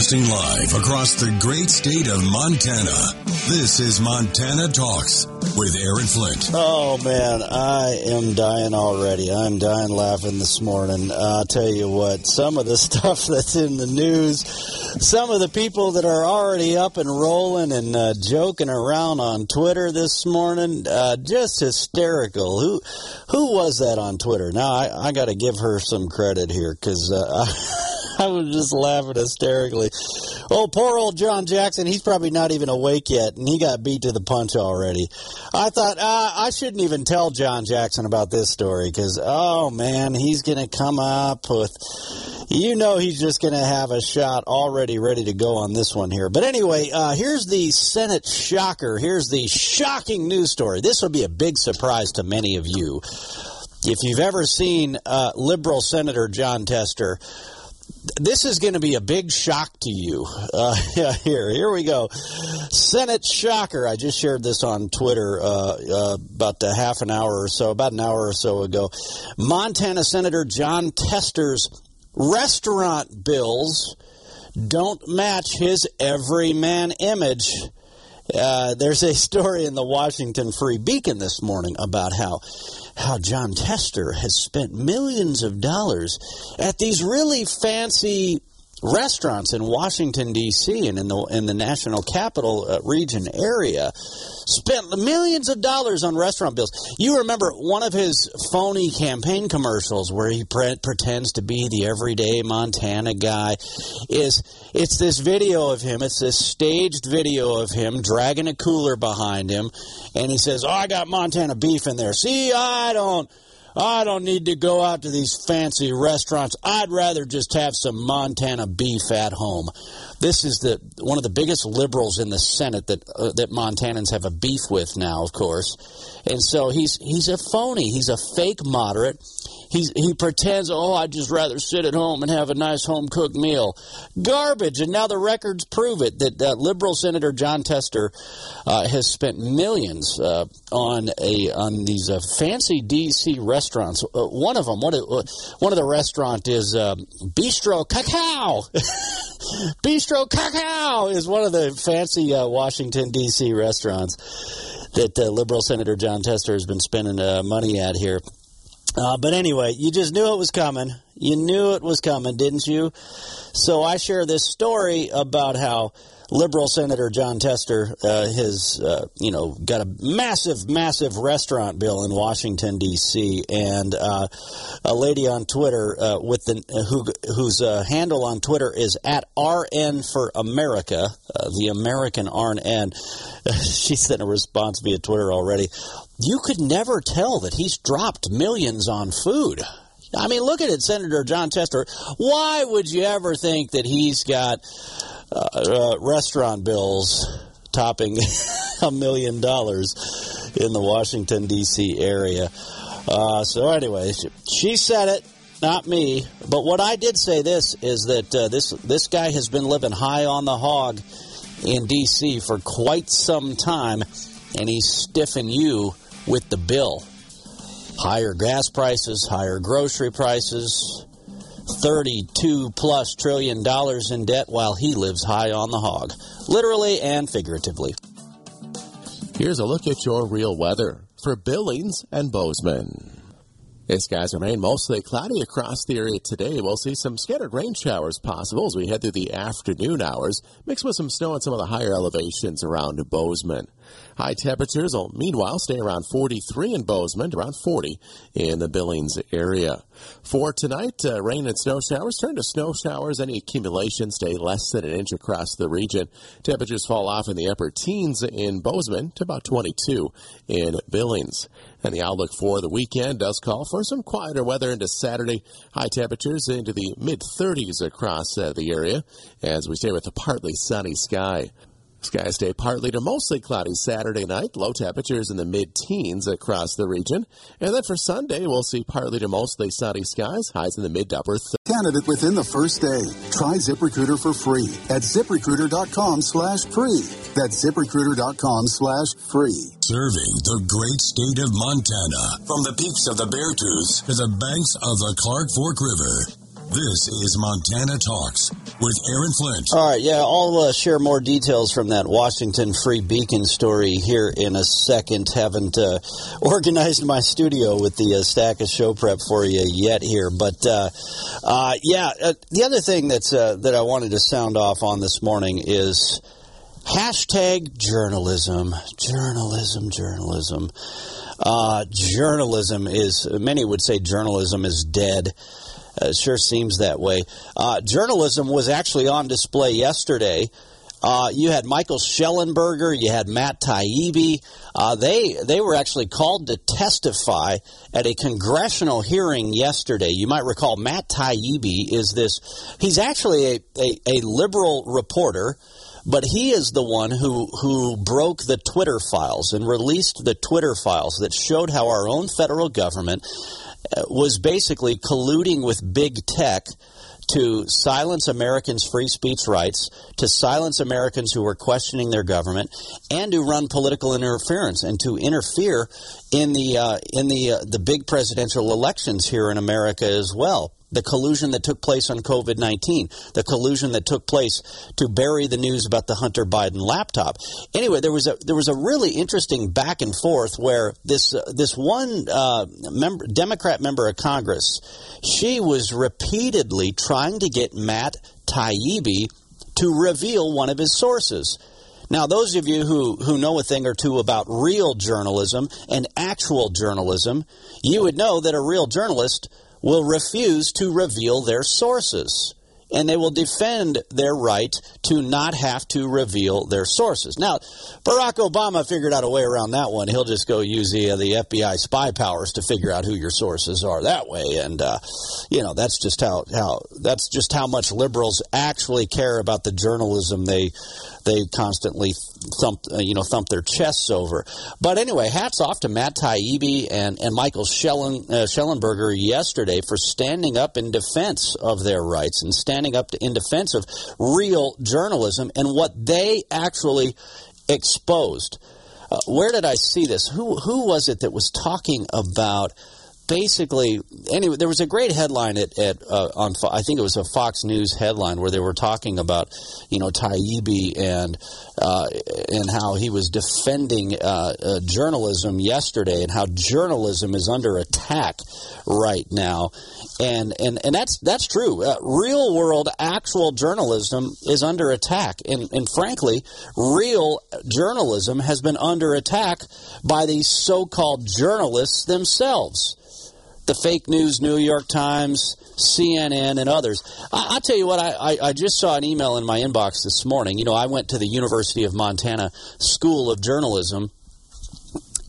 Broadcasting live across the great state of Montana. This is Montana Talks with Aaron Flint. Oh man, I am dying already. I'm dying laughing this morning. I'll tell you what, some of the stuff that's in the news, some of the people that are already up and rolling and uh, joking around on Twitter this morning, uh, just hysterical. Who who was that on Twitter? Now I, I got to give her some credit here because. Uh, was just laughing hysterically. Oh, poor old John Jackson. He's probably not even awake yet, and he got beat to the punch already. I thought uh, I shouldn't even tell John Jackson about this story because, oh man, he's going to come up with. You know, he's just going to have a shot already ready to go on this one here. But anyway, uh, here's the Senate shocker. Here's the shocking news story. This will be a big surprise to many of you. If you've ever seen uh, liberal Senator Jon Tester, this is going to be a big shock to you. Uh, here, here we go. Senate shocker. I just shared this on Twitter uh, uh, about a half an hour or so, about an hour or so ago. Montana Senator Jon Tester's restaurant bills don't match his everyman image. Uh, there's a story in the Washington Free Beacon this morning about how how Jon Tester has spent millions of dollars at these really fancy restaurants in Washington D.C. and in the in the national capital uh, region area spent millions of dollars on restaurant bills. You remember one of his phony campaign commercials where he pre- pretends to be the everyday Montana guy is it's this video of him, it's this staged video of him dragging a cooler behind him and he says, "Oh, I got Montana beef in there. See, I don't I don't need to go out to these fancy restaurants. I'd rather just have some Montana beef at home. This is the one of the biggest liberals in the Senate that uh, that Montanans have a beef with now, of course. And so he's he's a phony. He's a fake moderate He's, he pretends, oh, I'd just rather sit at home and have a nice home cooked meal. Garbage. And now the records prove it that uh, liberal Senator Jon Tester uh, has spent millions uh, on a on these uh, fancy D.C. restaurants. Uh, one of them, one of, one of the restaurant is um, Bistro Cacao. Bistro Cacao is one of the fancy uh, Washington D.C. restaurants that liberal Senator Jon Tester has been spending money at here. Uh, but anyway, you just knew it was coming. You knew it was coming, didn't you? So I share this story about how liberal Senator Jon Tester uh, has, uh, you know, got a massive, massive restaurant bill in Washington D.C. and uh, a lady on Twitter uh, with the who whose uh, handle on Twitter is at RN for America, uh, the American RN. she sent a response via Twitter already. You could never tell that he's dropped millions on food. I mean, look at it, Senator Jon Tester. Why would you ever think that he's got uh, uh, restaurant bills topping a million dollars in the Washington, D.C. area. Uh, so, anyway, she said it, not me. But what I did say this is that uh, this, this guy has been living high on the hog in D.C. for quite some time, and he's stiffing you with the bill. Higher gas prices, higher grocery prices, 32 plus trillion dollars in debt while he lives high on the hog, literally and figuratively. Here's a look at your real weather for Billings and Bozeman. The skies remain mostly cloudy across the area today. We'll see some scattered rain showers possible as we head through the afternoon hours, mixed with some snow at some of the higher elevations around Bozeman. High temperatures will meanwhile stay around 43 in Bozeman, around 40 in the Billings area. For tonight, uh, rain and snow showers turn to snow showers. Any accumulation stay less than an inch across the region. Temperatures fall off in the upper teens in Bozeman to about 22 in Billings. And the outlook for the weekend does call for some quieter weather into Saturday. High temperatures into the mid 30s across uh, the area as we stay with a partly sunny sky. Skies stay partly to mostly cloudy Saturday night. Low temperatures in the mid teens across the region. And then for Sunday, we'll see partly to mostly sunny skies. Highs in the mid to upper. Th- Candidate within the first day. Try ZipRecruiter for free at ziprecruiter.com slash free. That's ziprecruiter.com slash free. Serving the great state of Montana from the peaks of the Beartooth to the banks of the Clark Fork River. This is Montana Talks with Aaron Flint. All right, yeah, I'll uh, share more details from that Washington Free Beacon story here in a second. Haven't uh, organized my studio with the uh, stack of show prep for you yet here, but uh, uh, yeah, uh, the other thing that's that I wanted to sound off on this morning is hashtag journalism, journalism, journalism. journalism is many would say journalism is dead. Uh, it sure seems that way. Uh, journalism was actually on display yesterday. Uh, you had Michael Shellenberger, you had Matt Taibbi. Uh, they they were actually called to testify at a congressional hearing yesterday. You might recall Matt Taibbi is this. He's actually a, a, a liberal reporter. But he is the one who, who broke the Twitter files and released the Twitter files that showed how our own federal government was basically colluding with big tech to silence Americans' free speech rights, to silence Americans who were questioning their government, and to run political interference and to interfere in the uh, in the uh, the big presidential elections here in America as well the collusion that took place on COVID 19, the collusion that took place to bury the news about the Hunter Biden laptop. Anyway, there was a, there was a really interesting back and forth where this, uh, this one uh, member, Democrat member of Congress, she was repeatedly trying to get Matt Taibbi to reveal one of his sources. Now, those of you who, who know a thing or two about real journalism and actual journalism, you would know that a real journalist will refuse to reveal their sources. And they will defend their right to not have to reveal their sources. Now, Barack Obama figured out a way around that one. He'll just go use the, uh, the FBI spy powers to figure out who your sources are that way. And, uh, you know, that's just how, how, that's just how much liberals actually care about the journalism they, they constantly thump, uh, you know, thump their chests over. But anyway, hats off to Matt Taibbi and, and Michael Shellen, uh, Shellenberger yesterday for standing up in defense of their rights and standing up to, in defense of real journalism and what they actually exposed. Uh, where did I see this? Who who was it that was talking about basically, anyway, there was a great headline at, at uh, on I think it was a Fox News headline where they were talking about you know Taibbi and uh, and how he was defending uh, uh journalism yesterday and how journalism is under attack right now, and and and that's that's true. Uh, real world, actual journalism is under attack, and and frankly, real journalism has been under attack by these so-called journalists themselves the fake news, New York Times, CNN, and others. I, will tell you what, I, I, just saw an email in my inbox this morning. You know, I went to the University of Montana School of Journalism.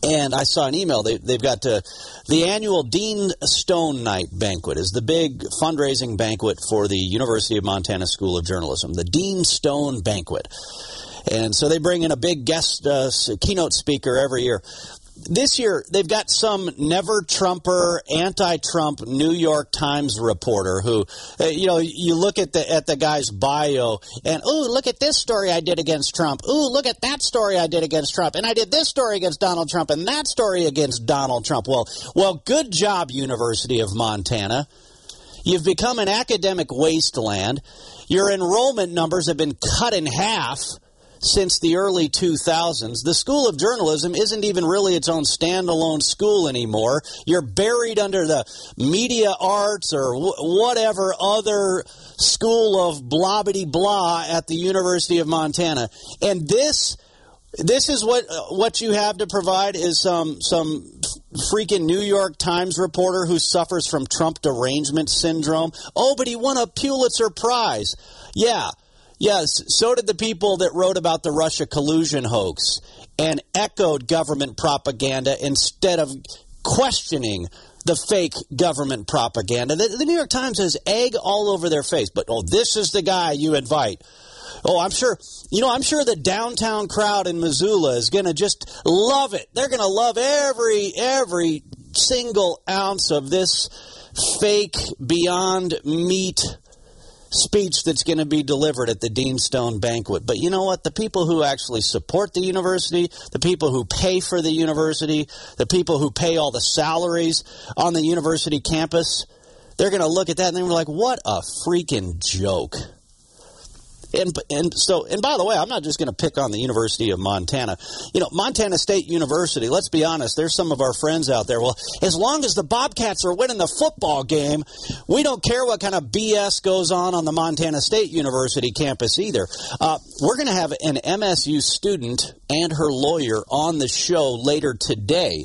And I saw an email. They, have got uh, the annual Dean Stone Night banquet is the big fundraising banquet for the University of Montana School of Journalism. The Dean Stone Banquet. And so they bring in a big guest uh, keynote speaker every year this year they've got some never Trumper, anti-Trump New York Times reporter who, uh, you know, you look at the at the guy's bio and oh, look at this story I did against Trump. Oh, look at that story I did against Trump, and I did this story against Donald Trump, and that story against Donald Trump. Well, well, good job, University of Montana. You've become an academic wasteland. Your enrollment numbers have been cut in half since the early 2000s. The School of Journalism isn't even really its own standalone school anymore. You're buried under the media arts or whatever other school of blobbity blah at the University of Montana. And this this is what what you have to provide is some some freaking New York Times reporter who suffers from Trump derangement syndrome. Oh, but he won a Pulitzer Prize. Yeah, Yes, so did the people that wrote about the Russia collusion hoax and echoed government propaganda instead of questioning the fake government propaganda. The, the, New York Times has egg all over their face, but oh, this is the guy you invite. Oh, I'm sure, you know, I'm sure the downtown crowd in Missoula is going to just love it. They're going to love every, every single ounce of this fake beyond meat speech that's going to be delivered at the Dean Stone banquet. But you know what? The people who actually support the university, the people who pay for the university, the people who pay all the salaries on the university campus, they're going to look at that and they're like, what a freaking joke. And, and so, and by the way, I'm not just going to pick on the University of Montana. You know, Montana State University, let's be honest, there's some of our friends out there. Well, as long as the Bobcats are winning the football game, we don't care what kind of BS goes on on the Montana State University campus either. Uh, we're going to have an MSU student and her lawyer on the show later today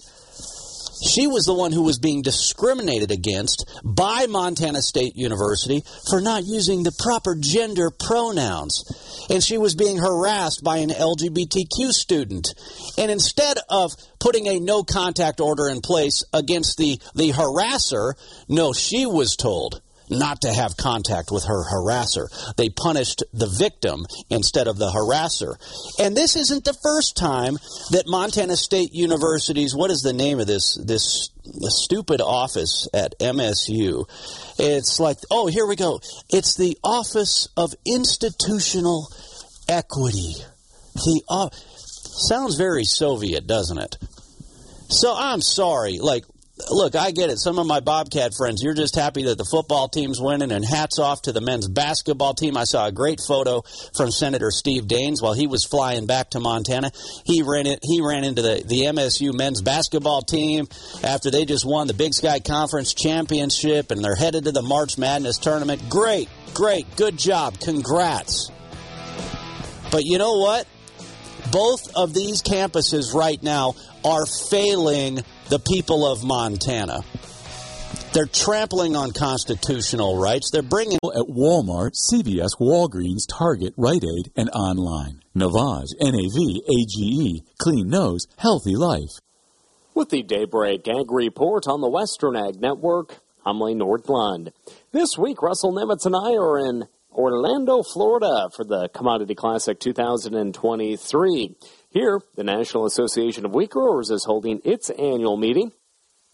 she was the one who was being discriminated against by Montana State University for not using the proper gender pronouns. And she was being harassed by an LGBTQ student. And instead of putting a no contact order in place against the, the harasser, no, she was told not to have contact with her harasser. They punished the victim instead of the harasser. And this isn't the first time that Montana State University's what is the name of this this stupid office at MSU? It's like, oh, here we go. It's the Office of Institutional Equity. The uh, sounds very Soviet, doesn't it? So I'm sorry. Like look, I get it. Some of my Bobcat friends, you're just happy that the football team's winning, and hats off to the men's basketball team. I saw a great photo from Senator Steve Daines while he was flying back to Montana. He ran it. He ran into the the MSU men's basketball team after they just won the Big Sky Conference championship, and they're headed to the March Madness tournament. Great, great, good job. Congrats. But you know what? Both of these campuses right now are failing the people of Montana. They're trampling on constitutional rights. They're bringing at Walmart, CVS, Walgreens, Target, Rite Aid, and online. Navage, NAV, AGE, Clean Nose, Healthy Life. With the Daybreak Ag Report on the Western Ag Network, I'm Lane Nordlund. This week, Russell Nemetz and I are in Orlando, Florida for the Commodity Classic 2023. Here, the National Association of Wheat Growers is holding its annual meeting.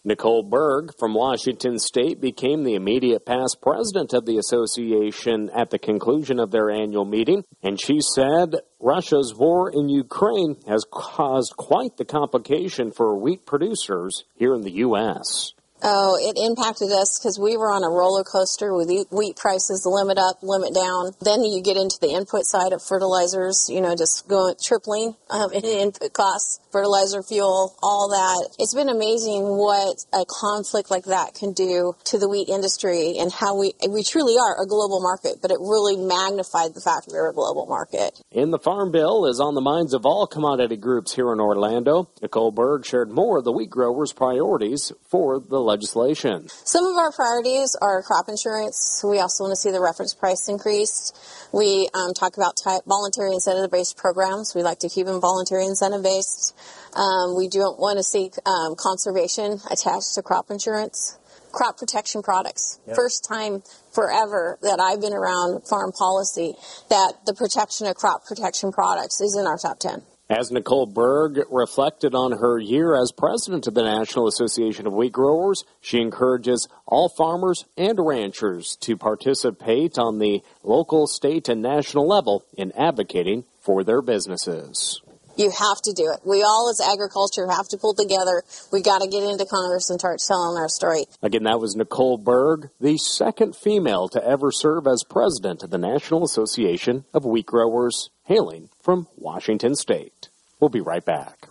Nicole Berg from Washington State became the immediate past president of the association at the conclusion of their annual meeting, and she said Russia's war in Ukraine has caused quite the complication for wheat producers here in the U.S. Oh, it impacted us because we were on a roller coaster with wheat prices, limit up, limit down. Then you get into the input side of fertilizers, you know, just going tripling um, in input costs, fertilizer, fuel, all that. It's been amazing what a conflict like that can do to the wheat industry and how we we truly are a global market, but it really magnified the fact we're a global market. In the Farm Bill is on the minds of all commodity groups here in Orlando. Nicole Berg shared more of the wheat growers' priorities for the legislation. Some of our priorities are crop insurance. We also want to see the reference price increased. We um, talk about type, voluntary incentive-based programs. We like to keep them voluntary incentive-based. Um, we don't want to see um, conservation attached to crop insurance. Crop protection products. Yep. First time forever that I've been around farm policy that the protection of crop protection products is in our top 10. As Nicole Berg reflected on her year as president of the National Association of Wheat Growers, she encourages all farmers and ranchers to participate on the local, state, and national level in advocating for their businesses. You have to do it. We all, as agriculture, have to pull together. We got to get into Congress and start telling our story. Again, that was Nicole Berg, the second female to ever serve as president of the National Association of Wheat Growers hailing from Washington State. We'll be right back.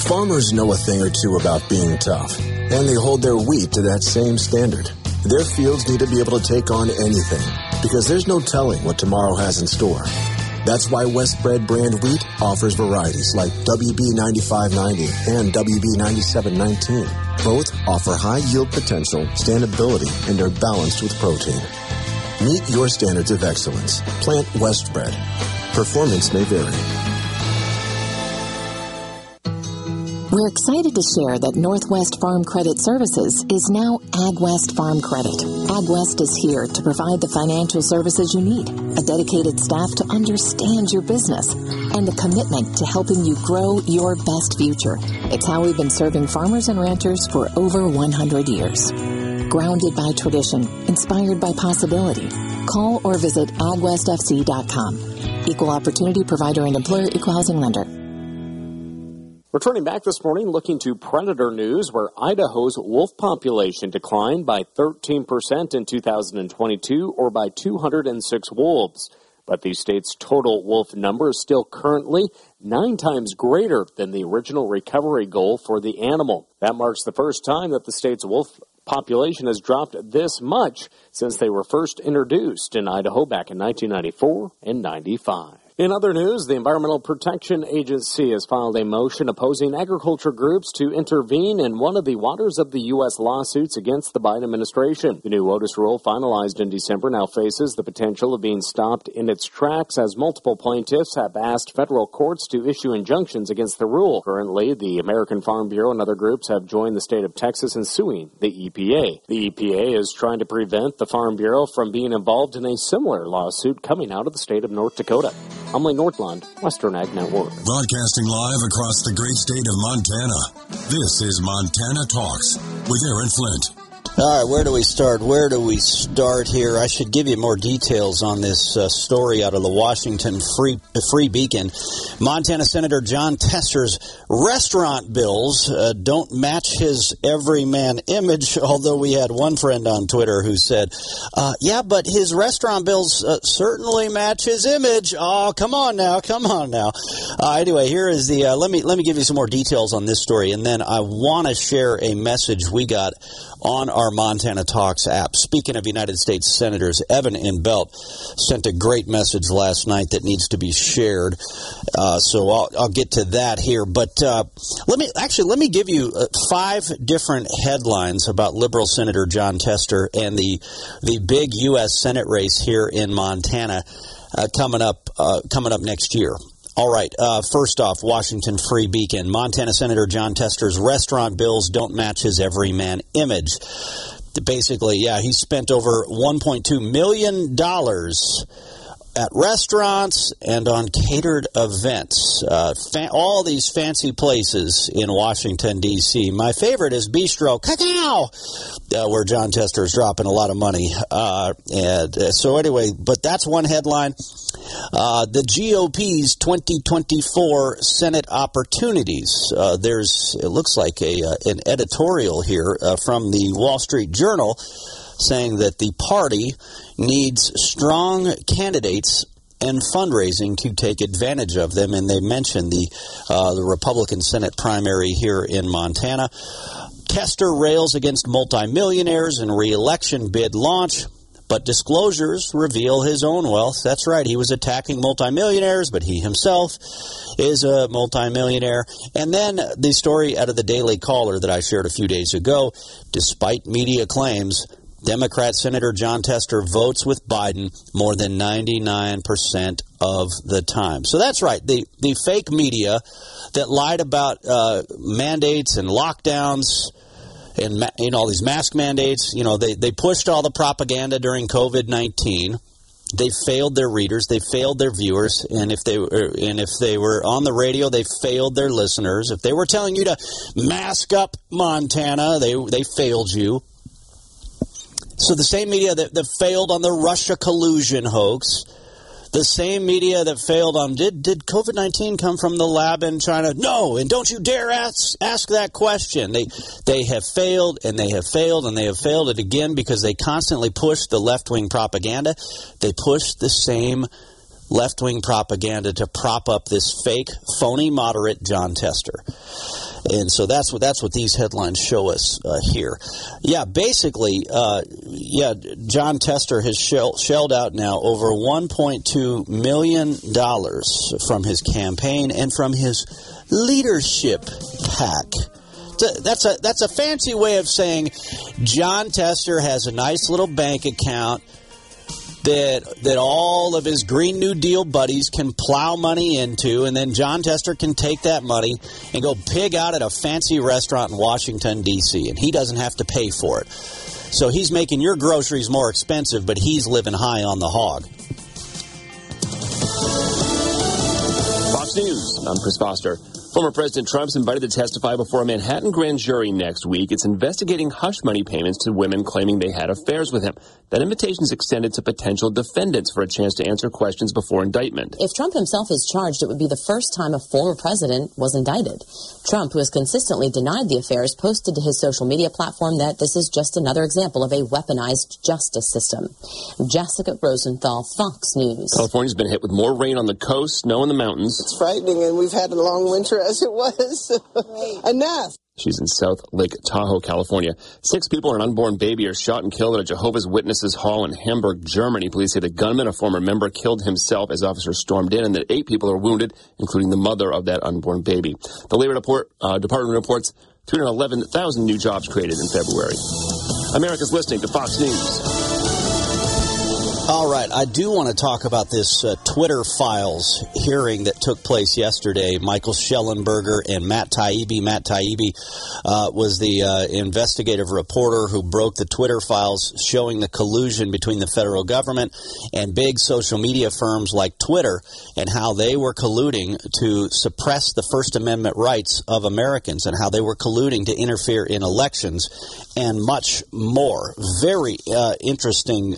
Farmers know a thing or two about being tough, and they hold their wheat to that same standard. Their fields need to be able to take on anything, because there's no telling what tomorrow has in store. That's why Westbred brand wheat offers varieties like WB 9590 and WB 9719. Both offer high yield potential, standability, and are balanced with protein. Meet your standards of excellence. Plant Westbred. Performance may vary. We're excited to share that Northwest Farm Credit Services is now AgWest Farm Credit. AgWest is here to provide the financial services you need, a dedicated staff to understand your business, and a commitment to helping you grow your best future. It's how we've been serving farmers and ranchers for over 100 years. Grounded by tradition, inspired by possibility. Call or visit agwestfc.com. Equal Opportunity Provider and Employer Equal Housing Lender. Returning back this morning, looking to predator news, where Idaho's wolf population declined by 13% in 2022, or by 206 wolves. But the state's total wolf number is still currently nine times greater than the original recovery goal for the animal. That marks the first time that the state's wolf population has dropped this much since they were first introduced in Idaho back in 1994 and 95. In other news, the Environmental Protection Agency has filed a motion opposing agriculture groups to intervene in one of the waters of the U.S. lawsuits against the Biden administration. The new WOTUS rule, finalized in December, now faces the potential of being stopped in its tracks as multiple plaintiffs have asked federal courts to issue injunctions against the rule. Currently, the American Farm Bureau and other groups have joined the state of Texas in suing the EPA. The EPA is trying to prevent the Farm Bureau from being involved in a similar lawsuit coming out of the state of North Dakota. I'm Lee Western Ag Network. Broadcasting live across the great state of Montana. This is Montana Talks with Aaron Flint. All right, where do we start? Where do we start here? I should give you more details on this uh, story out of the Washington Free Free Beacon. Montana Senator Jon Tester's restaurant bills uh, don't match his everyman image. Although we had one friend on Twitter who said, uh, "Yeah, but his restaurant bills uh, certainly match his image." Oh, come on now, come on now. Uh, anyway, here is the. Uh, let me let me give you some more details on this story, and then I want to share a message we got on our Montana Talks app. Speaking of United States Senators, Evan in Belt sent a great message last night that needs to be shared. Uh, so I'll, I'll, get to that here. But uh, let me actually let me give you uh, five different headlines about Liberal Senator Jon Tester and the the big U.S. Senate race here in Montana uh, coming up uh, coming up next year. All right. Uh, first off, Washington Free Beacon. Montana Senator Jon Tester's restaurant bills don't match his everyman image. Basically, yeah, he spent over $1.2 million at restaurants and on catered events. Uh, fa- all these fancy places in Washington, D.C. My favorite is Bistro Cacao, uh, where Jon Tester is dropping a lot of money. Uh, and uh, so, anyway, but that's one headline. Uh, the GOP's 2024 Senate opportunities. Uh, there's, it looks like a an editorial here from the Wall Street Journal saying that the party needs strong candidates and fundraising to take advantage of them. And they mentioned the uh, the Republican Senate primary here in Montana. Tester rails against multimillionaires and reelection bid launch. But disclosures reveal his own wealth. That's right, he was attacking multimillionaires, but he himself is a multimillionaire. And then the story out of the Daily Caller that I shared a few days ago, despite media claims, Democrat Senator Jon Tester votes with Biden more than 99% of the time. So that's right. The, the fake media that lied about uh, mandates and lockdowns and you know all these mask mandates, you know, they, they pushed all the propaganda during COVID 19 they failed their readers, they failed their viewers, and if they were and if they were on the radio, they failed their listeners. If they were telling you to mask up Montana, they they failed you. So the same media that, that failed on the Russia collusion hoax, the same media that failed on did did COVID nineteen come from the lab in China? No, and don't you dare ask ask that question. They they have failed and they have failed and they have failed it again because they constantly push the left wing propaganda. They push the same left wing propaganda to prop up this fake, phony moderate Jon Tester. And so that's what that's what these headlines show us uh, here. Yeah, basically, uh, yeah, Jon Tester has shell, shelled out now over 1.2 million dollars from his campaign and from his leadership PAC. That's a that's a fancy way of saying Jon Tester has a nice little bank account that that all of his Green New Deal buddies can plow money into, and then Jon Tester can take that money and go pig out at a fancy restaurant in Washington D.C. and he doesn't have to pay for it. So he's making your groceries more expensive, but he's living high on the hog. Fox News. I'm Chris Foster. Former President Trump's invited to testify before a Manhattan grand jury next week. It's investigating hush money payments to women claiming they had affairs with him. That invitation is extended to potential defendants for a chance to answer questions before indictment. If Trump himself is charged, it would be the first time a former president was indicted. Trump, who has consistently denied the affairs, posted to his social media platform that this is just another example of a weaponized justice system. Jessica Rosenthal, Fox News. California's been hit with more rain on the coast, snow in the mountains. It's frightening, and we've had a long winter as it was. Enough. She's in South Lake Tahoe, California. Six people and an unborn baby are shot and killed at a Jehovah's Witnesses hall in Hamburg, Germany. Police say the gunman, a former member, killed himself as officers stormed in, and that eight people are wounded, including the mother of that unborn baby. The Labor Deport, uh, Department reports 311,000 new jobs created in February. America's listening to Fox News. All right, I do want to talk about this uh, Twitter files hearing that took place yesterday. Michael Shellenberger and Matt Taibbi. Matt Taibbi uh, was the uh, investigative reporter who broke the Twitter files showing the collusion between the federal government and big social media firms like Twitter and how they were colluding to suppress the First Amendment rights of Americans and how they were colluding to interfere in elections and much more. Very uh, interesting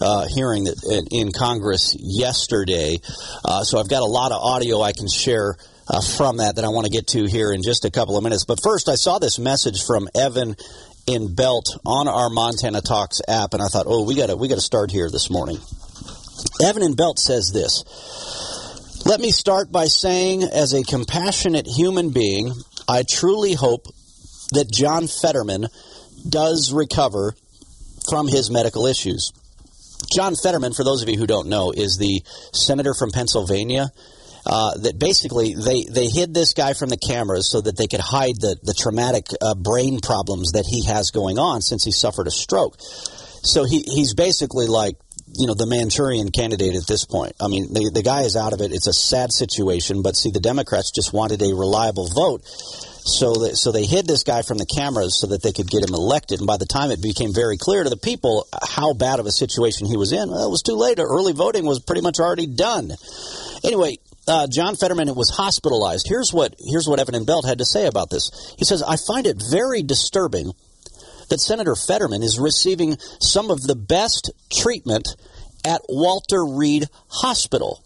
uh, hearing that in, Congress yesterday. Uh, so I've got a lot of audio I can share. Uh, from that, that I want to get to here in just a couple of minutes. But first, I saw this message from Evan in Belt on our Montana Talks app, and I thought, oh, we got to we got to start here this morning. Evan in Belt says this. Let me start by saying, as a compassionate human being, I truly hope that John Fetterman does recover from his medical issues. John Fetterman, for those of you who don't know, is the senator from Pennsylvania. Uh, that basically they, they hid this guy from the cameras so that they could hide the, the traumatic uh, brain problems that he has going on since he suffered a stroke. So he, he's basically like, you know, the Manchurian candidate at this point. I mean, the, the guy is out of it. It's a sad situation, but see, the Democrats just wanted a reliable vote. So, that, so they hid this guy from the cameras so that they could get him elected. And by the time it became very clear to the people how bad of a situation he was in, well, it was too late. Early voting was pretty much already done. Anyway, uh, John Fetterman was hospitalized. Here's what here's what Evan and Belt had to say about this. He says, "I find it very disturbing that Senator Fetterman is receiving some of the best treatment at Walter Reed Hospital,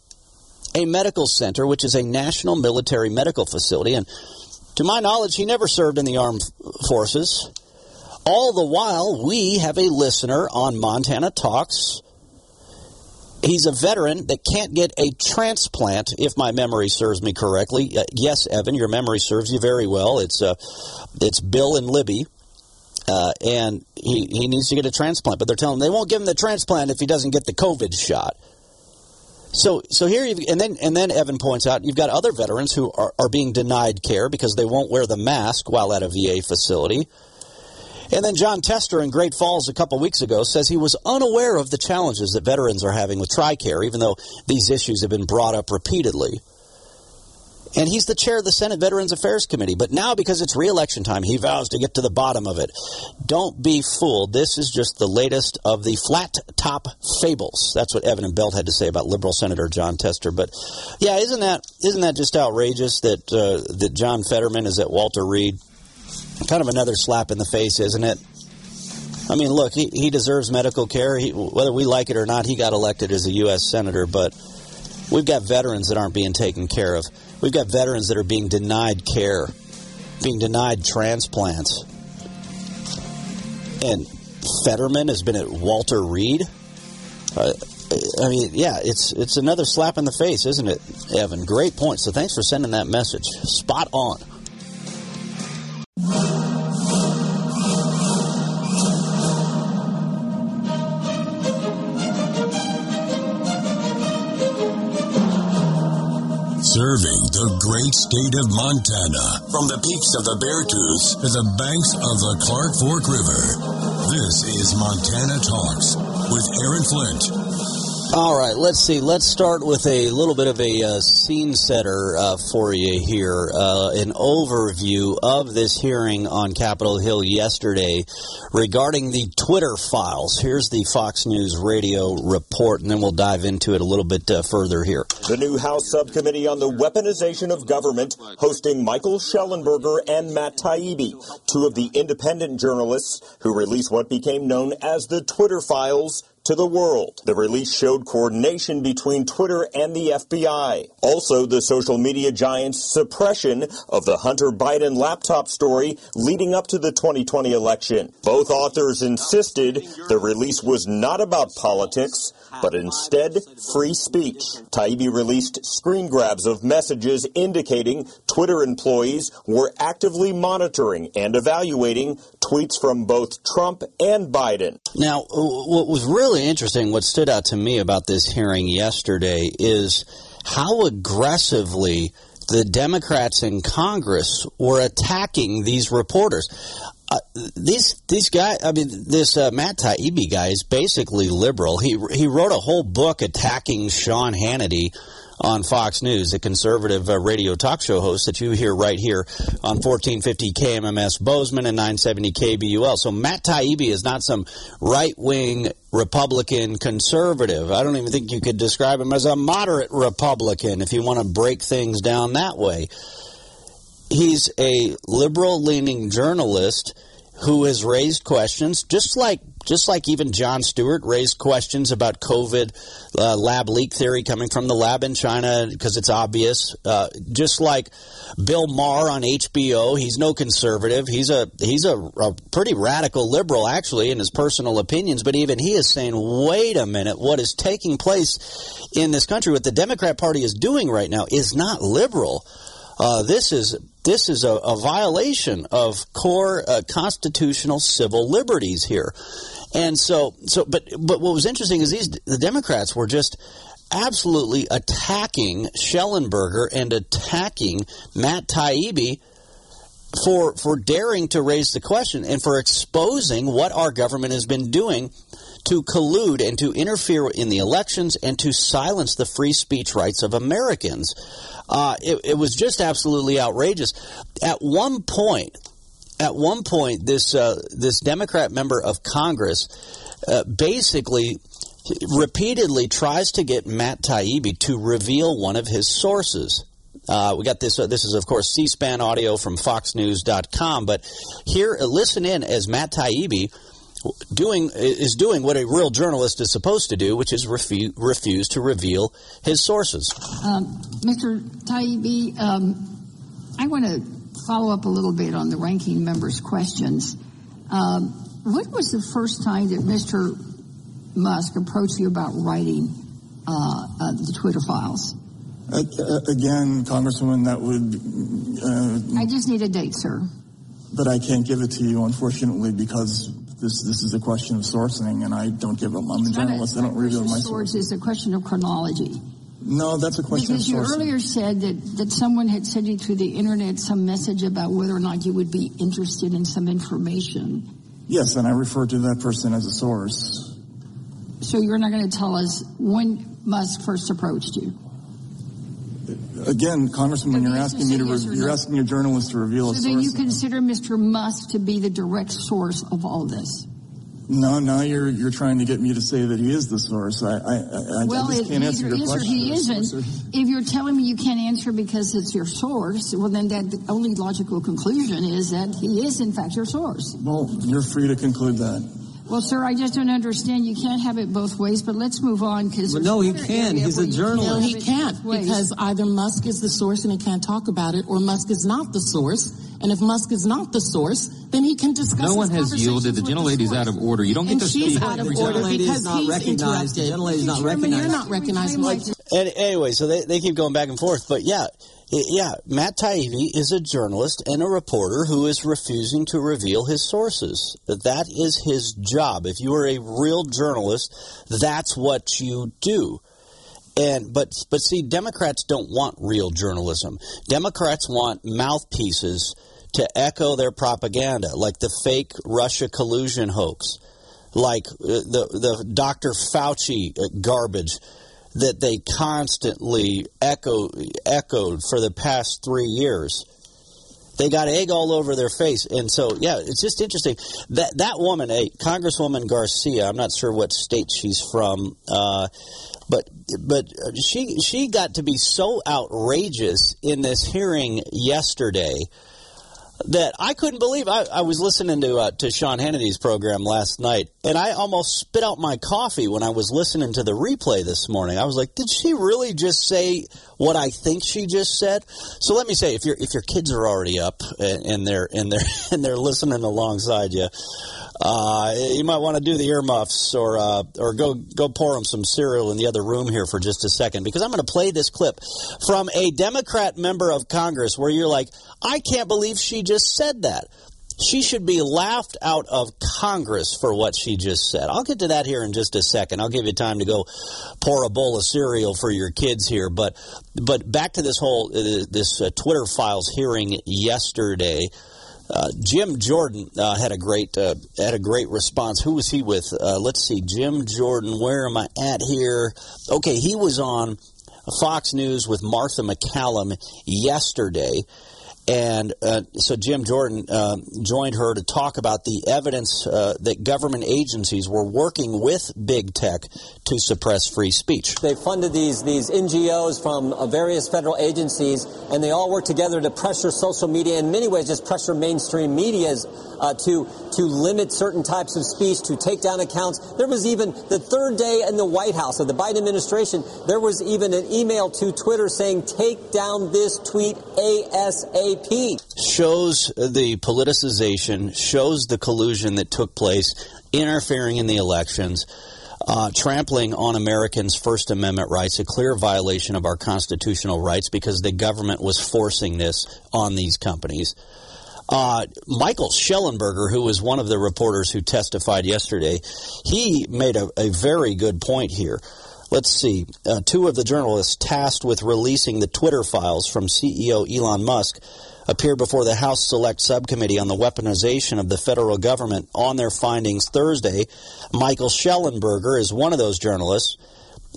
a medical center which is a national military medical facility and." To my knowledge, he never served in the armed forces. All the while, we have a listener on Montana Talks. He's a veteran that can't get a transplant, if my memory serves me correctly. Uh, yes, Evan, your memory serves you very well. It's uh, it's Bill and Libby, uh, and he, he needs to get a transplant. But they're telling him they won't give him the transplant if he doesn't get the COVID shot. So, so here you've, and then and then Evan points out you've got other veterans who are, are being denied care because they won't wear the mask while at a VA facility. And then Jon Tester in Great Falls a couple weeks ago says he was unaware of the challenges that veterans are having with TRICARE, even though these issues have been brought up repeatedly. And he's the chair of the Senate Veterans Affairs Committee. But now, because it's reelection time, he vows to get to the bottom of it. Don't be fooled. This is just the latest of the flat top fables. That's what Evan and Belt had to say about liberal Senator Jon Tester. But yeah, isn't that isn't that just outrageous that uh, that John Fetterman is at Walter Reed? Kind of another slap in the face, isn't it? I mean, look, he, he deserves medical care. He, whether we like it or not, he got elected as a U.S. senator. But we've got veterans that aren't being taken care of. We've got veterans that are being denied care, being denied transplants. And Fetterman has been at Walter Reed. Uh, I mean, yeah, it's it's another slap in the face, isn't it, Evan? Great point. So thanks for sending that message. Spot on. Great state of Montana from the peaks of the Bear Beartooth to the banks of the Clark Fork River. This is Montana Talks with Aaron Flint. All right, let's see. Let's start with a little bit of a uh, scene setter uh, for you here. Uh, an overview of this hearing on Capitol Hill yesterday regarding the Twitter files. Here's the Fox News radio report, and then we'll dive into it a little bit uh, further here. The new House Subcommittee on the Weaponization of Government hosting Michael Shellenberger and Matt Taibbi, two of the independent journalists who released what became known as the Twitter files to the world. The release showed coordination between Twitter and the FBI. Also, the social media giant's suppression of the Hunter Biden laptop story leading up to the 2020 election. Both authors insisted the release was not about politics, but instead free speech. Taibbi released screen grabs of messages indicating Twitter employees were actively monitoring and evaluating tweets from both Trump and Biden. Now, what was really interesting, what stood out to me about this hearing yesterday is how aggressively the Democrats in Congress were attacking these reporters. Uh, these these guys, I mean, this uh, Matt Taibbi guy is basically liberal. He he wrote a whole book attacking Sean Hannity on Fox News, the conservative uh, radio talk show host that you hear right here on 1450 KMMS Bozeman and 970 KBUL. So Matt Taibbi is not some right wing Republican conservative. I don't even think you could describe him as a moderate Republican if you want to break things down that way. He's a liberal leaning journalist who has raised questions, just like just like even Jon Stewart raised questions about COVID uh, lab leak theory coming from the lab in China because it's obvious. Uh, just like Bill Maher on HBO, he's no conservative. He's a he's a, a pretty radical liberal actually in his personal opinions. But even he is saying, "Wait a minute, what is taking place in this country? What the Democrat Party is doing right now is not liberal." Uh, this is this is a, a violation of core uh, constitutional civil liberties here, and so so. But but what was interesting is these the Democrats were just absolutely attacking Shellenberger and attacking Matt Taibbi for for daring to raise the question and for exposing what our government has been doing to collude and to interfere in the elections and to silence the free speech rights of Americans. Uh, it, it, was just absolutely outrageous. At one point, at one point, this uh, this Democrat member of Congress uh, basically repeatedly tries to get Matt Taibbi to reveal one of his sources. Uh, we got this. Uh, this is, of course, C-SPAN audio from FoxNews.com. But here, uh, listen in as Matt Taibbi doing is doing what a real journalist is supposed to do, which is refu- refuse to reveal his sources. Um, Mr. Taibbi, um, I want to follow up a little bit on the ranking member's questions. Um, when was the first time that Mr. Musk approached you about writing uh, uh, the Twitter files? Uh, again, Congresswoman, that would. Uh, I just need a date, sir. But I can't give it to you, unfortunately, because this this is a question of sourcing, and I don't give up. I'm a journalist. I don't reveal my sources. It's a question of chronology. No, that's a question because you earlier said that, that someone had sent you through the internet some message about whether or not you would be interested in some information. Yes, and I refer to that person as a source. So you're not going to tell us when Musk first approached you? Again, Congressman, you're asking me to yes re- you're asking a journalist to reveal so a source. So then you consider Mr. Musk to be the direct source of all this. No, now you're you're trying to get me to say that he is the source. I I, I, well, I just can't answer your question. Or he isn't. If you're telling me you can't answer because it's your source, well, then that the only logical conclusion is that he is in fact your source. Well, you're free to conclude that. Well, sir, I just don't understand. You can't have it both ways, but let's move on because well, no, he can. He's a journalist. No, he can't because either Musk is the source and he can't talk about it, or Musk is not the source. And if Musk is not the source, then he can discuss. No one has yielded. The gentlelady's out of order. You don't and get to she's speak. out of order because he's interrupted. The is not recognized. You're not recognized. And anyway, so they, they keep going back and forth. But yeah, yeah, Matt Taibbi is a journalist and a reporter who is refusing to reveal his sources. That is his job. If you are a real journalist, that's what you do. And but but see, Democrats don't want real journalism. Democrats want mouthpieces to echo their propaganda, like the fake Russia collusion hoax. like uh, the the Dr. Fauci uh, garbage that they constantly echo echoed for the past three years. They got egg all over their face, and so yeah, it's just interesting that that woman, a Congresswoman Garcia, I'm not sure what state she's from, uh, but but she she got to be so outrageous in this hearing yesterday that I couldn't believe. I, I was listening to uh, to Sean Hannity's program last night, and I almost spit out my coffee when I was listening to the replay this morning. I was like, "Did she really just say what I think she just said?" So let me say, if your if your kids are already up and, they're and they're and they're listening alongside you, uh, you might want to do the earmuffs or uh, or go go pour them some cereal in the other room here for just a second because I'm going to play this clip from a Democrat member of Congress where you're like, I can't believe she just said that. She should be laughed out of Congress for what she just said. I'll get to that here in just a second. I'll give you time to go pour a bowl of cereal for your kids here. But but back to this whole uh, this uh, Twitter files hearing yesterday. Uh, Jim Jordan uh, had a great uh, had a great response. Who was he with? Uh, let's see, Jim Jordan. Where am I at here? Okay, he was on Fox News with Martha MacCallum yesterday. And uh, so Jim Jordan uh, joined her to talk about the evidence uh, that government agencies were working with big tech to suppress free speech. They funded these these NGOs from uh, various federal agencies, and they all work together to pressure social media. In many ways, just pressure mainstream media's uh, to to limit certain types of speech, to take down accounts. There was even the third day in the White House of the Biden administration. There was even an email to Twitter saying, "Take down this tweet ASAP." Shows the politicization, shows the collusion that took place, interfering in the elections. Uh, trampling on Americans' First Amendment rights, a clear violation of our constitutional rights because the government was forcing this on these companies. Uh, Michael Shellenberger, who was one of the reporters who testified yesterday, he made a, a very good point here. Let's see. Uh, two of the journalists tasked with releasing the Twitter files from CEO Elon Musk appeared before the House Select Subcommittee on the Weaponization of the Federal Government on their findings Thursday. Michael Shellenberger is one of those journalists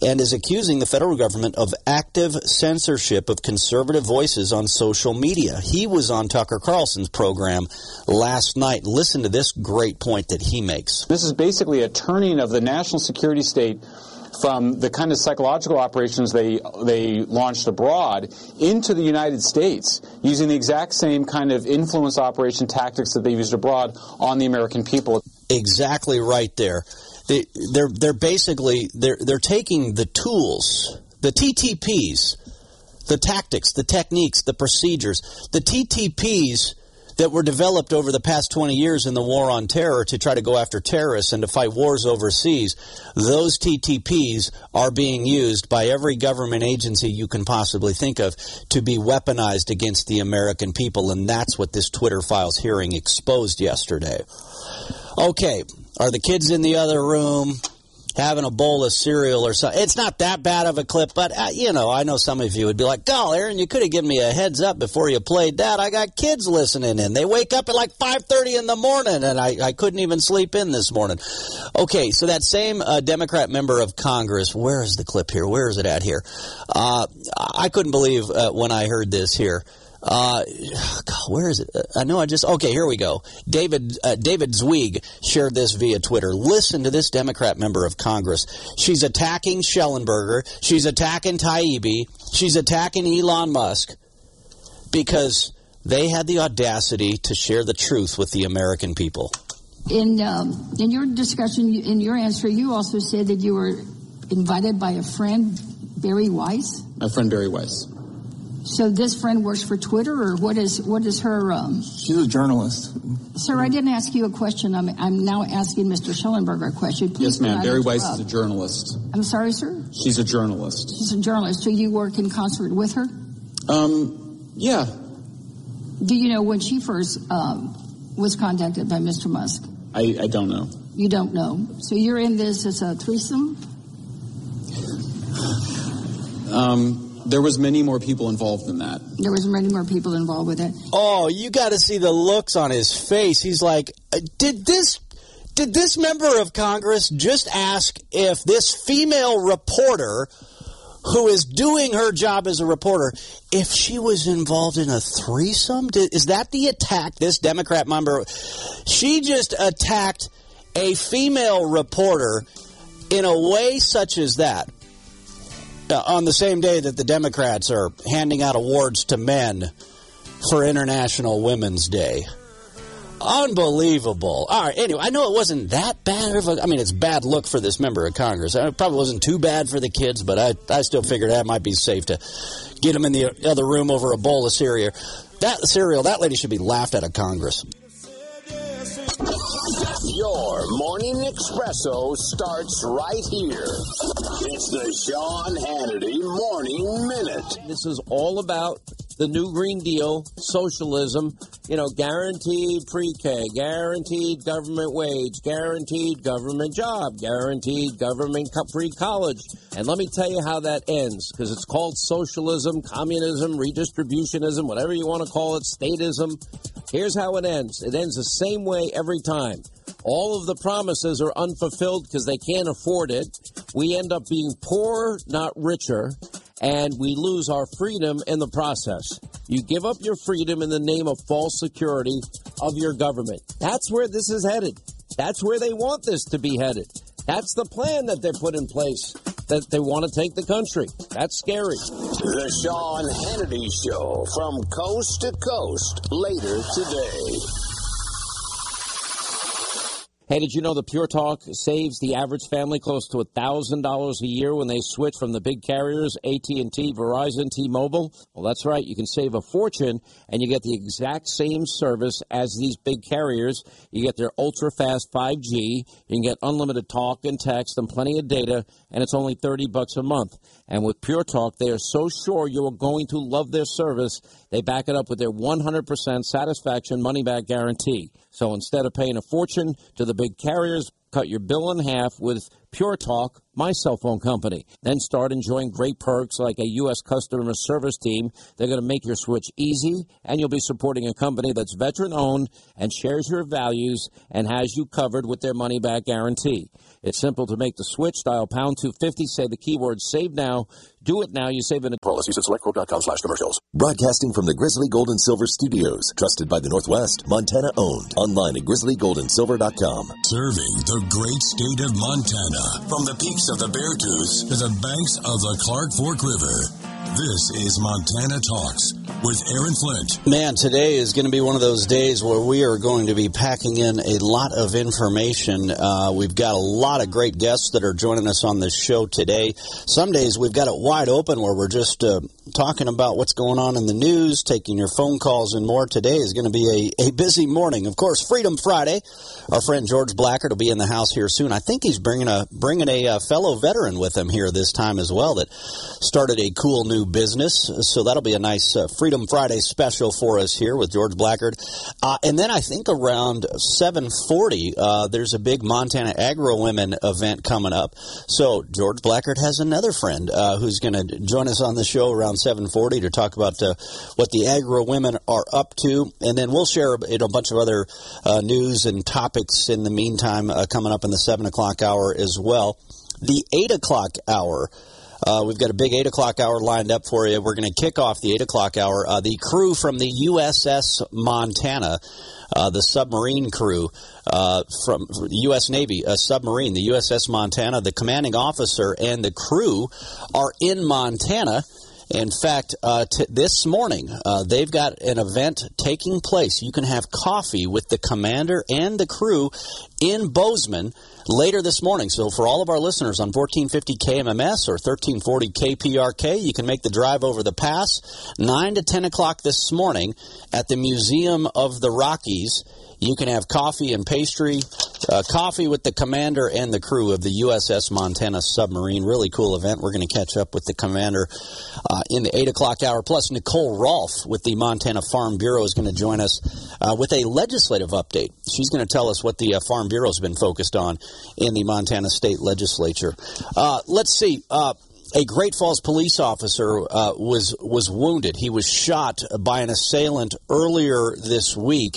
and is accusing the federal government of active censorship of conservative voices on social media. He was on Tucker Carlson's program last night. Listen to this great point that he makes. This is basically a turning of the national security state from the kind of psychological operations they they launched abroad into the United States using the exact same kind of influence operation tactics that they used abroad on the American people. Exactly right there. They, they're they're basically they're they're taking the tools, the TTPs, the tactics, the techniques, the procedures, the TTPs that were developed over the past 20 years in the war on terror to try to go after terrorists and to fight wars overseas, those TTPs are being used by every government agency you can possibly think of to be weaponized against the American people. And that's what this Twitter Files hearing exposed yesterday. Okay, are the kids in the other room? Having a bowl of cereal or something. It's not that bad of a clip, but uh, you know, I know some of you would be like, "God, Aaron, you could have given me a heads up before you played that." I got kids listening in. They wake up at like five thirty in the morning, and I, I couldn't even sleep in this morning. Okay, so that same uh, Democrat member of Congress, where is the clip here? Where is it at here? Uh, I couldn't believe uh, when I heard this here. Uh, God, where is it? I know I just okay. Here we go. David uh, David Zweig shared this via Twitter. Listen to this Democrat member of Congress. She's attacking Shellenberger. She's attacking Taibbi. She's attacking Elon Musk because they had the audacity to share the truth with the American people. In um, in your discussion, in your answer, you also said that you were invited by a friend, Bari Weiss. My friend Bari Weiss. So this friend works for Twitter, or what is what is her? Um... She's a journalist. Sir, I didn't ask you a question. I'm, I'm now asking Mr. Shellenberger a question. Please yes, ma'am. Bari Weiss is a journalist. I'm sorry, sir. She's a journalist. She's a journalist. So you work in concert with her? Um, yeah. Do you know when she first um, was contacted by Mr. Musk? I, I don't know. You don't know. So you're in this as a threesome? Um, there was many more people involved than that. There was many more people involved with it. Oh, you got to see the looks on his face. He's like, uh, did this Did this member of Congress just ask if this female reporter who is doing her job as a reporter, if she was involved in a threesome? Is that the attack this Democrat member? She just attacked a female reporter in a way such as that. Uh, on the same day that the Democrats are handing out awards to men for International Women's Day. Unbelievable. All right. Anyway, I know it wasn't that bad of a. I mean, it's bad look for this member of Congress. It probably wasn't too bad for the kids, but I, I still figured that might be safe to get them in the other room over a bowl of cereal. That cereal, that lady should be laughed out of Congress. Your morning espresso starts right here. It's the Sean Hannity Morning Minute. This is all about the new Green Deal, socialism, you know, guaranteed pre K, guaranteed government wage, guaranteed government job, guaranteed government free college. And let me tell you how that ends because it's called socialism, communism, redistributionism, whatever you want to call it, statism. Here's how it ends it ends the same way every time. All of the promises are unfulfilled because they can't afford it. We end up being poor, not richer and we lose our freedom in the process. You give up your freedom in the name of false security of your government. That's where this is headed. That's where they want this to be headed. That's the plan that they put in place that they want to take the country. That's scary. The Sean Hannity Show from coast to coast later today. Hey, did you know the Pure Talk saves the average family close to $1,000 a year when they switch from the big carriers, AT&T, Verizon, T-Mobile? Well, that's right. You can save a fortune and you get the exact same service as these big carriers. You get their ultra-fast 5G. You can get unlimited talk and text and plenty of data, and it's only 30 bucks a month. And with Pure Talk, they are so sure you are going to love their service, they back it up with their 100% satisfaction money back guarantee. So instead of paying a fortune to the big carriers, cut your bill in half with Pure Talk, my cell phone company. Then start enjoying great perks like a U.S. customer service team. They're going to make your switch easy, and you'll be supporting a company that's veteran owned and shares your values and has you covered with their money back guarantee. It's simple to make the switch. Dial pound 250, say the keyword save now. Do it now. You save it. Policies at selectquote.com slash commercials. Broadcasting from the Grizzly Gold and Silver Studios. Trusted by the Northwest. Montana owned. Online at grizzlygoldensilver.com. Serving the great state of Montana. From the peaks of the Beartooth to the banks of the Clark Fork River. This is Montana Talks with Aaron Flint. Man, today is going to be one of those days where we are going to be packing in a lot of information. Uh, we've got a lot of great guests that are joining us on this show today. Some days we've got it wide open where we're just uh, talking about what's going on in the news, taking your phone calls and more. Today is going to be a, a busy morning. Of course, Freedom Friday. Our friend George Blackard will be in the house here soon. I think he's bringing a bringing a, a uh, fellow veteran with him here this time as well that started a cool new business. So that'll be a nice uh, Freedom Friday special for us here with George Blackard. Uh, and then I think around 740, uh, there's a big Montana Agro Women event coming up. So George Blackard has another friend uh, who's going to join us on the show around 740 to talk about uh, what the Agro Women are up to. And then we'll share a bunch of other uh, news and topics in the meantime coming up in the 7 o'clock hour as well. The 8 o'clock hour. Uh, we've got a big 8 o'clock hour lined up for you. We're going to kick off the 8 o'clock hour. Uh, the crew from the USS Montana, uh, the submarine crew uh, from U.S. Navy, a submarine, the USS Montana, the commanding officer and the crew are in Montana. In fact, uh, t- this morning, uh, they've got an event taking place. You can have coffee with the commander and the crew in Bozeman later this morning. So for all of our listeners on 1450 KMMS or 1340 KPRK, you can make the drive over the pass 9 to 10 o'clock this morning at the Museum of the Rockies. You can have coffee and pastry, uh, coffee with the commander and the crew of the USS Montana submarine. Really cool event. We're going to catch up with the commander uh, in the 8 o'clock hour. Plus, Nicole Rolfe with the Montana Farm Bureau is going to join us uh, with a legislative update. She's going to tell us what the uh, Farm Bureau has been focused on in the Montana State Legislature. Uh, let's see. A Great Falls police officer uh, was was wounded. He was shot by an assailant earlier this week.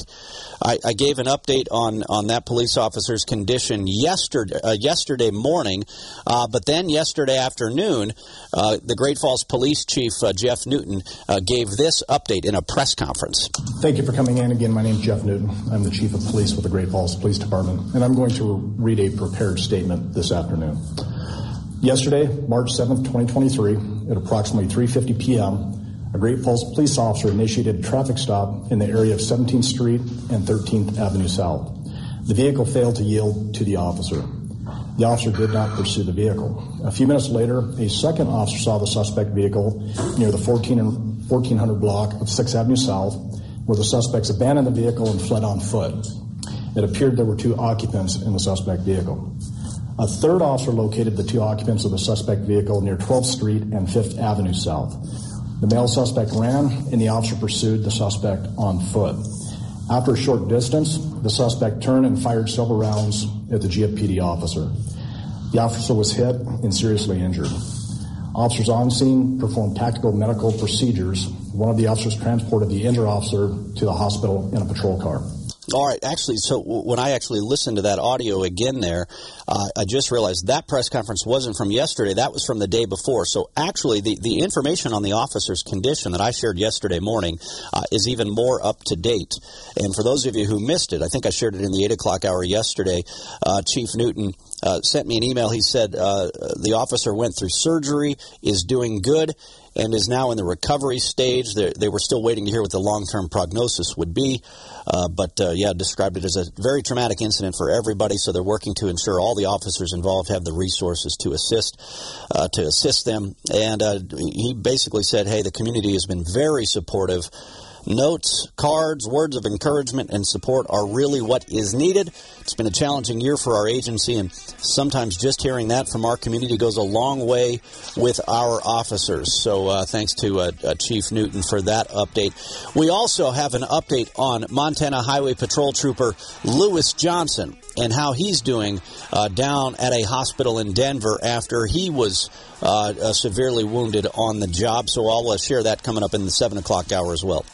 I, I gave an update on, on that police officer's condition yesterday uh, yesterday morning, uh, but then yesterday afternoon, uh, the Great Falls Police Chief uh, Jeff Newton uh, gave this update in a press conference. Thank you for coming in again. My name is Jeff Newton. I'm the Chief of Police with the Great Falls Police Department, and I'm going to read a prepared statement this afternoon. Yesterday, March 7th, 2023, at approximately 3:50 p.m., a Great Falls police officer initiated a traffic stop in the area of 17th Street and 13th Avenue South. The vehicle failed to yield to the officer. The officer did not pursue the vehicle. A few minutes later, a second officer saw the suspect vehicle near the 14 and 1400 block of 6th Avenue South, where the suspects abandoned the vehicle and fled on foot. It appeared there were two occupants in the suspect vehicle. A third officer located the two occupants of the suspect vehicle near 12th Street and 5th Avenue South. The male suspect ran, and the officer pursued the suspect on foot. After a short distance, the suspect turned and fired several rounds at the GFPD officer. The officer was hit and seriously injured. Officers on scene performed tactical medical procedures. One of the officers transported the injured officer to the hospital in a patrol car. All right, actually, so when I actually listened to that audio again there, uh, I just realized that press conference wasn't from yesterday. That was from the day before. So actually, the, the information on the officer's condition that I shared yesterday morning uh, is even more up to date. And for those of you who missed it, I think I shared it in the 8 o'clock hour yesterday. Uh, Chief Newton uh, sent me an email. He said uh, the officer went through surgery, is doing good and is now in the recovery stage. They, they were still waiting to hear what the long term prognosis would be. Uh, but uh, yeah, described it as a very traumatic incident for everybody. So they're working to ensure all the officers involved have the resources to assist uh, to assist them. And uh, he basically said, "Hey, the community has been very supportive." Notes, cards, words of encouragement and support are really what is needed. It's been a challenging year for our agency, and sometimes just hearing that from our community goes a long way with our officers. So, uh, thanks to uh, uh, Chief Newton for that update. We also have an update on Montana Highway Patrol Trooper Lewis Johnson and how he's doing uh, down at a hospital in Denver after he was uh, severely wounded on the job. So, I'll share that coming up in the 7 o'clock hour as well.